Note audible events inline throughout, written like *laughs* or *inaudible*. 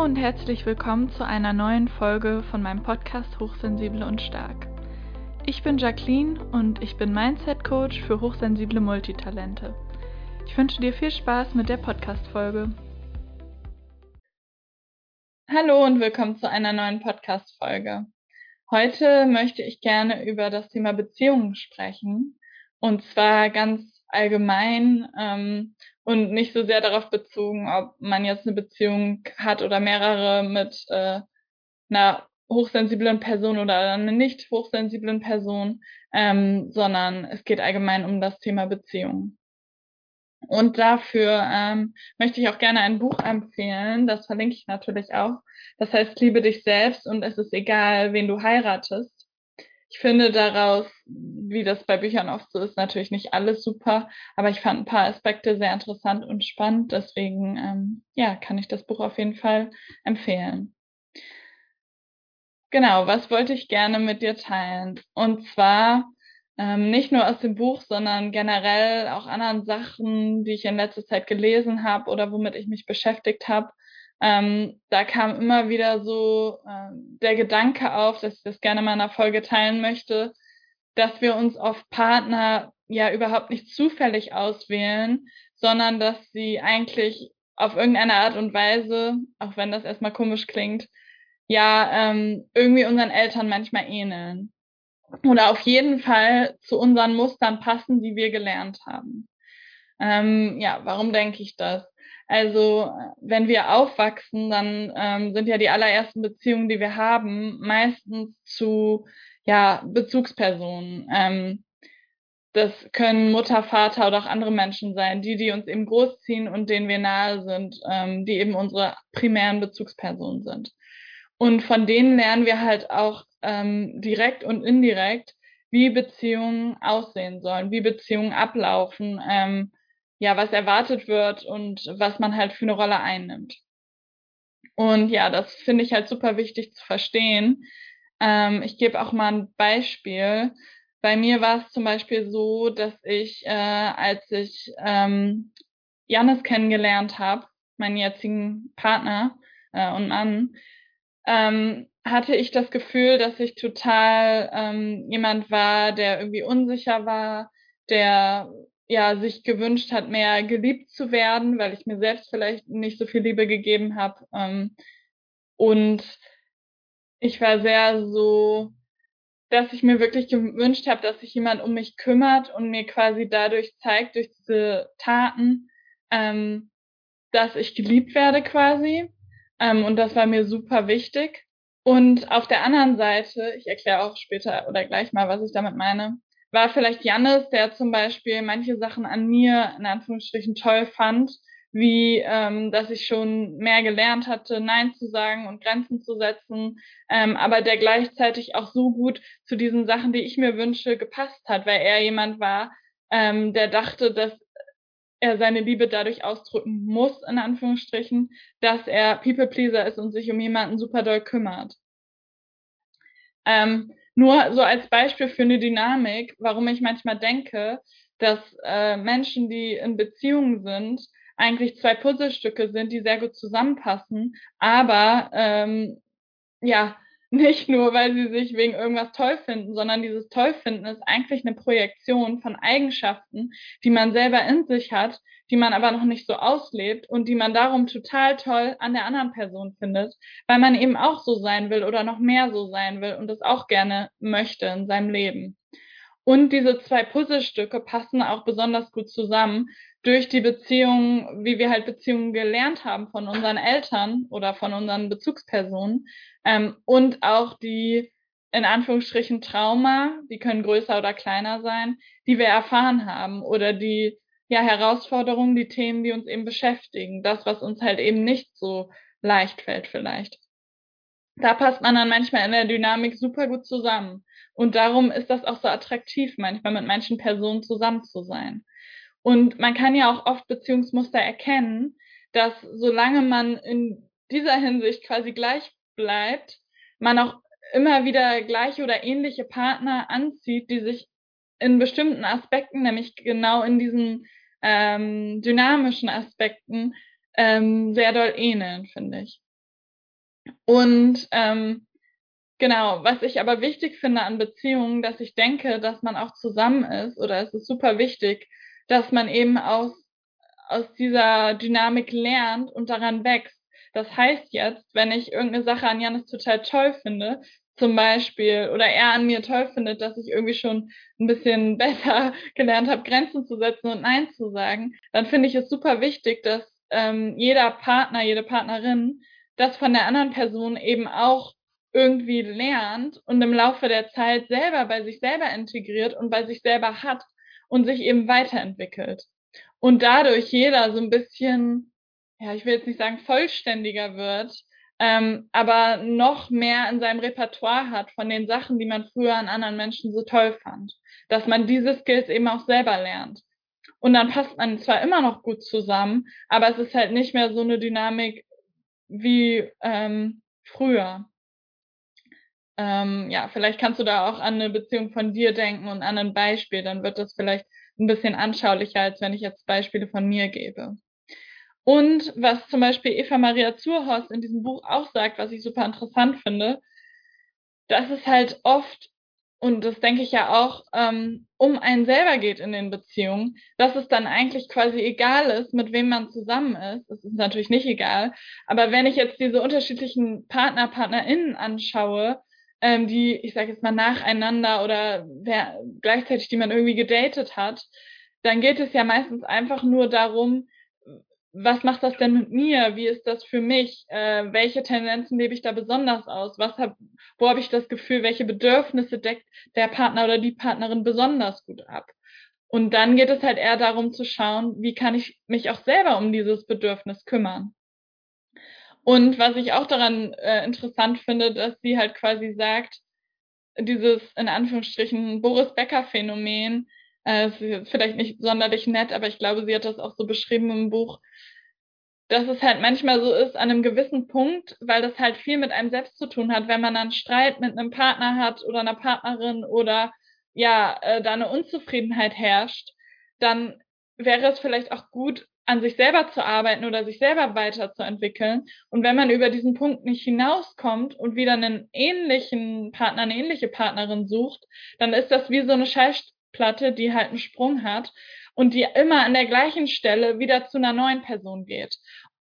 Hallo und herzlich willkommen zu einer neuen Folge von meinem Podcast Hochsensible und Stark. Ich bin Jacqueline und ich bin Mindset Coach für hochsensible Multitalente. Ich wünsche dir viel Spaß mit der Podcast-Folge. Hallo und willkommen zu einer neuen Podcast-Folge. Heute möchte ich gerne über das Thema Beziehungen sprechen und zwar ganz allgemein ähm, und nicht so sehr darauf bezogen, ob man jetzt eine Beziehung hat oder mehrere mit äh, einer hochsensiblen Person oder einer nicht hochsensiblen Person, ähm, sondern es geht allgemein um das Thema Beziehung. Und dafür ähm, möchte ich auch gerne ein Buch empfehlen, das verlinke ich natürlich auch. Das heißt, liebe dich selbst und es ist egal, wen du heiratest. Ich finde daraus, wie das bei Büchern oft so ist, natürlich nicht alles super, aber ich fand ein paar Aspekte sehr interessant und spannend. Deswegen, ähm, ja, kann ich das Buch auf jeden Fall empfehlen. Genau, was wollte ich gerne mit dir teilen? Und zwar ähm, nicht nur aus dem Buch, sondern generell auch anderen Sachen, die ich in letzter Zeit gelesen habe oder womit ich mich beschäftigt habe ähm, da kam immer wieder so äh, der Gedanke auf, dass ich das gerne mal in einer Folge teilen möchte, dass wir uns auf Partner ja überhaupt nicht zufällig auswählen, sondern dass sie eigentlich auf irgendeine Art und Weise, auch wenn das erstmal komisch klingt, ja ähm, irgendwie unseren Eltern manchmal ähneln. Oder auf jeden Fall zu unseren Mustern passen, die wir gelernt haben. Ähm, ja, warum denke ich das? Also wenn wir aufwachsen, dann ähm, sind ja die allerersten Beziehungen, die wir haben, meistens zu ja, Bezugspersonen. Ähm, das können Mutter, Vater oder auch andere Menschen sein, die, die uns eben großziehen und denen wir nahe sind, ähm, die eben unsere primären Bezugspersonen sind. Und von denen lernen wir halt auch ähm, direkt und indirekt, wie Beziehungen aussehen sollen, wie Beziehungen ablaufen, ähm, ja, was erwartet wird und was man halt für eine Rolle einnimmt. Und ja, das finde ich halt super wichtig zu verstehen. Ähm, ich gebe auch mal ein Beispiel. Bei mir war es zum Beispiel so, dass ich, äh, als ich ähm, Janis kennengelernt habe, meinen jetzigen Partner äh, und Mann, ähm, hatte ich das Gefühl, dass ich total ähm, jemand war, der irgendwie unsicher war, der ja sich gewünscht hat, mehr geliebt zu werden, weil ich mir selbst vielleicht nicht so viel Liebe gegeben habe. Ähm, und ich war sehr so, dass ich mir wirklich gewünscht habe, dass sich jemand um mich kümmert und mir quasi dadurch zeigt, durch diese Taten, ähm, dass ich geliebt werde quasi. Ähm, und das war mir super wichtig. Und auf der anderen Seite, ich erkläre auch später oder gleich mal, was ich damit meine, war vielleicht Jannis, der zum Beispiel manche Sachen an mir in Anführungsstrichen toll fand, wie ähm, dass ich schon mehr gelernt hatte, Nein zu sagen und Grenzen zu setzen, ähm, aber der gleichzeitig auch so gut zu diesen Sachen, die ich mir wünsche, gepasst hat, weil er jemand war, ähm, der dachte, dass er seine Liebe dadurch ausdrücken muss, in Anführungsstrichen, dass er People-Pleaser ist und sich um jemanden super doll kümmert. Ähm, nur so als Beispiel für eine Dynamik, warum ich manchmal denke, dass äh, Menschen, die in Beziehungen sind, eigentlich zwei Puzzlestücke sind, die sehr gut zusammenpassen, aber ähm, ja, nicht nur, weil sie sich wegen irgendwas toll finden, sondern dieses Tollfinden ist eigentlich eine Projektion von Eigenschaften, die man selber in sich hat, die man aber noch nicht so auslebt und die man darum total toll an der anderen Person findet, weil man eben auch so sein will oder noch mehr so sein will und das auch gerne möchte in seinem Leben. Und diese zwei Puzzlestücke passen auch besonders gut zusammen durch die Beziehungen, wie wir halt Beziehungen gelernt haben von unseren Eltern oder von unseren Bezugspersonen ähm, und auch die in Anführungsstrichen Trauma, die können größer oder kleiner sein, die wir erfahren haben oder die ja, Herausforderungen, die Themen, die uns eben beschäftigen, das, was uns halt eben nicht so leicht fällt vielleicht. Da passt man dann manchmal in der Dynamik super gut zusammen. Und darum ist das auch so attraktiv, manchmal mit manchen Personen zusammen zu sein. Und man kann ja auch oft Beziehungsmuster erkennen, dass solange man in dieser Hinsicht quasi gleich bleibt, man auch immer wieder gleiche oder ähnliche Partner anzieht, die sich in bestimmten Aspekten, nämlich genau in diesen ähm, dynamischen Aspekten, ähm, sehr doll ähneln, finde ich. Und ähm, genau, was ich aber wichtig finde an Beziehungen, dass ich denke, dass man auch zusammen ist oder es ist super wichtig, dass man eben aus, aus dieser Dynamik lernt und daran wächst. Das heißt jetzt, wenn ich irgendeine Sache an Janis total toll finde, zum Beispiel, oder er an mir toll findet, dass ich irgendwie schon ein bisschen *laughs* besser gelernt habe, Grenzen zu setzen und Nein zu sagen, dann finde ich es super wichtig, dass ähm, jeder Partner, jede Partnerin das von der anderen Person eben auch irgendwie lernt und im Laufe der Zeit selber bei sich selber integriert und bei sich selber hat und sich eben weiterentwickelt. Und dadurch jeder so ein bisschen, ja, ich will jetzt nicht sagen vollständiger wird, ähm, aber noch mehr in seinem Repertoire hat von den Sachen, die man früher an anderen Menschen so toll fand. Dass man diese Skills eben auch selber lernt. Und dann passt man zwar immer noch gut zusammen, aber es ist halt nicht mehr so eine Dynamik wie ähm, früher. Ähm, ja, vielleicht kannst du da auch an eine Beziehung von dir denken und an ein Beispiel, dann wird das vielleicht ein bisschen anschaulicher, als wenn ich jetzt Beispiele von mir gebe. Und was zum Beispiel Eva Maria Zurhorst in diesem Buch auch sagt, was ich super interessant finde, dass es halt oft, und das denke ich ja auch, ähm, um einen selber geht in den Beziehungen, dass es dann eigentlich quasi egal ist, mit wem man zusammen ist. Es ist natürlich nicht egal. Aber wenn ich jetzt diese unterschiedlichen Partner, PartnerInnen anschaue, ähm, die, ich sage jetzt mal, nacheinander oder wer, gleichzeitig, die man irgendwie gedatet hat, dann geht es ja meistens einfach nur darum, was macht das denn mit mir? Wie ist das für mich? Äh, welche Tendenzen lebe ich da besonders aus? Was hab, wo habe ich das Gefühl, welche Bedürfnisse deckt der Partner oder die Partnerin besonders gut ab? Und dann geht es halt eher darum zu schauen, wie kann ich mich auch selber um dieses Bedürfnis kümmern. Und was ich auch daran äh, interessant finde, dass sie halt quasi sagt, dieses in Anführungsstrichen Boris Becker Phänomen, äh, ist vielleicht nicht sonderlich nett, aber ich glaube, sie hat das auch so beschrieben im Buch, dass es halt manchmal so ist an einem gewissen Punkt, weil das halt viel mit einem selbst zu tun hat, wenn man dann Streit mit einem Partner hat oder einer Partnerin oder ja, äh, da eine Unzufriedenheit herrscht, dann wäre es vielleicht auch gut, an sich selber zu arbeiten oder sich selber weiterzuentwickeln. Und wenn man über diesen Punkt nicht hinauskommt und wieder einen ähnlichen Partner, eine ähnliche Partnerin sucht, dann ist das wie so eine Scheiß Platte, die halt einen Sprung hat und die immer an der gleichen Stelle wieder zu einer neuen Person geht.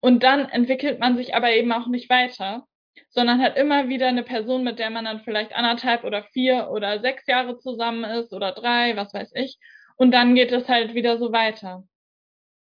Und dann entwickelt man sich aber eben auch nicht weiter, sondern hat immer wieder eine Person, mit der man dann vielleicht anderthalb oder vier oder sechs Jahre zusammen ist oder drei, was weiß ich. Und dann geht es halt wieder so weiter.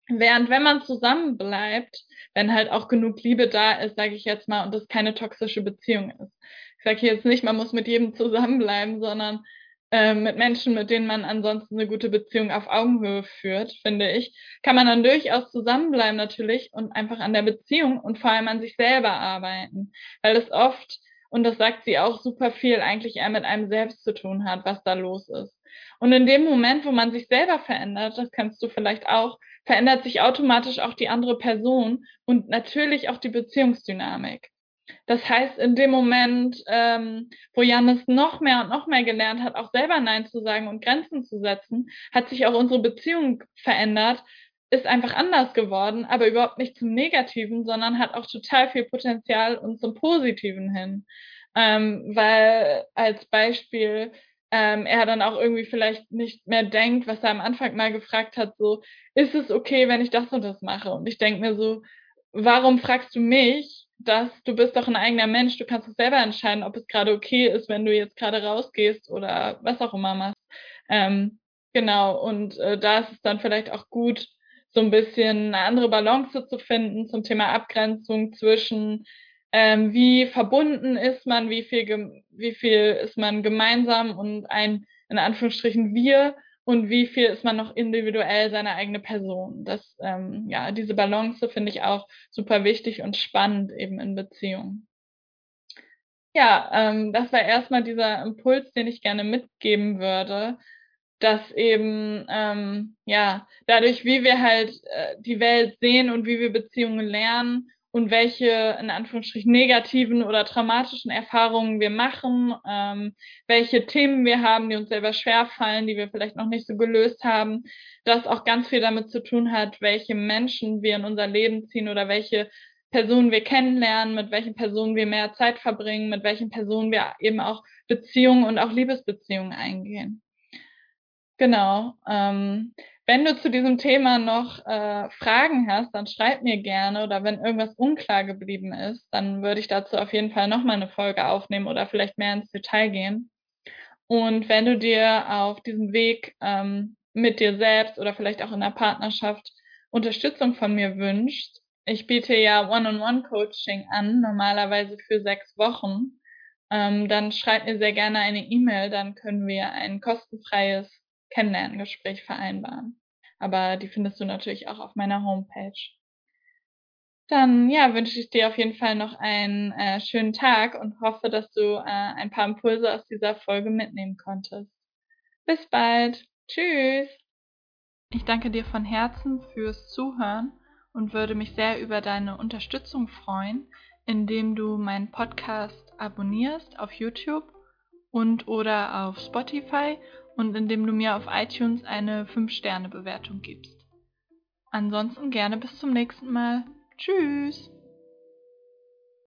Während wenn man zusammen bleibt, wenn halt auch genug Liebe da ist, sage ich jetzt mal, und das keine toxische Beziehung ist. Ich sage jetzt nicht, man muss mit jedem zusammenbleiben, sondern mit Menschen, mit denen man ansonsten eine gute Beziehung auf Augenhöhe führt, finde ich, kann man dann durchaus zusammenbleiben natürlich und einfach an der Beziehung und vor allem an sich selber arbeiten, weil es oft, und das sagt sie auch super viel, eigentlich eher mit einem selbst zu tun hat, was da los ist. Und in dem Moment, wo man sich selber verändert, das kannst du vielleicht auch, verändert sich automatisch auch die andere Person und natürlich auch die Beziehungsdynamik. Das heißt, in dem Moment, ähm, wo Janis noch mehr und noch mehr gelernt hat, auch selber Nein zu sagen und Grenzen zu setzen, hat sich auch unsere Beziehung verändert, ist einfach anders geworden, aber überhaupt nicht zum Negativen, sondern hat auch total viel Potenzial und zum Positiven hin. Ähm, weil als Beispiel ähm, er dann auch irgendwie vielleicht nicht mehr denkt, was er am Anfang mal gefragt hat, so, ist es okay, wenn ich das und das mache? Und ich denke mir so, warum fragst du mich, dass du bist doch ein eigener Mensch, du kannst es selber entscheiden, ob es gerade okay ist, wenn du jetzt gerade rausgehst oder was auch immer machst. Ähm, genau, und äh, da ist es dann vielleicht auch gut, so ein bisschen eine andere Balance zu finden zum Thema Abgrenzung zwischen ähm, wie verbunden ist man, wie viel, wie viel ist man gemeinsam und ein, in Anführungsstrichen, wir und wie viel ist man noch individuell seine eigene Person. Das, ähm, ja, diese Balance finde ich auch super wichtig und spannend eben in Beziehungen. Ja, ähm, das war erstmal dieser Impuls, den ich gerne mitgeben würde, dass eben ähm, ja dadurch, wie wir halt äh, die Welt sehen und wie wir Beziehungen lernen und welche in Anführungsstrichen negativen oder traumatischen Erfahrungen wir machen, ähm, welche Themen wir haben, die uns selber schwerfallen, die wir vielleicht noch nicht so gelöst haben, das auch ganz viel damit zu tun hat, welche Menschen wir in unser Leben ziehen oder welche Personen wir kennenlernen, mit welchen Personen wir mehr Zeit verbringen, mit welchen Personen wir eben auch Beziehungen und auch Liebesbeziehungen eingehen. Genau. Ähm, wenn du zu diesem Thema noch äh, Fragen hast, dann schreib mir gerne oder wenn irgendwas unklar geblieben ist, dann würde ich dazu auf jeden Fall nochmal eine Folge aufnehmen oder vielleicht mehr ins Detail gehen. Und wenn du dir auf diesem Weg ähm, mit dir selbst oder vielleicht auch in der Partnerschaft Unterstützung von mir wünschst, ich biete ja One-on-One-Coaching an, normalerweise für sechs Wochen. Ähm, dann schreib mir sehr gerne eine E-Mail, dann können wir ein kostenfreies Kennenlerngespräch vereinbaren. Aber die findest du natürlich auch auf meiner Homepage. Dann ja, wünsche ich dir auf jeden Fall noch einen äh, schönen Tag und hoffe, dass du äh, ein paar Impulse aus dieser Folge mitnehmen konntest. Bis bald. Tschüss. Ich danke dir von Herzen fürs Zuhören und würde mich sehr über deine Unterstützung freuen, indem du meinen Podcast abonnierst auf YouTube und oder auf Spotify und indem du mir auf iTunes eine 5-Sterne-Bewertung gibst. Ansonsten gerne bis zum nächsten Mal. Tschüss!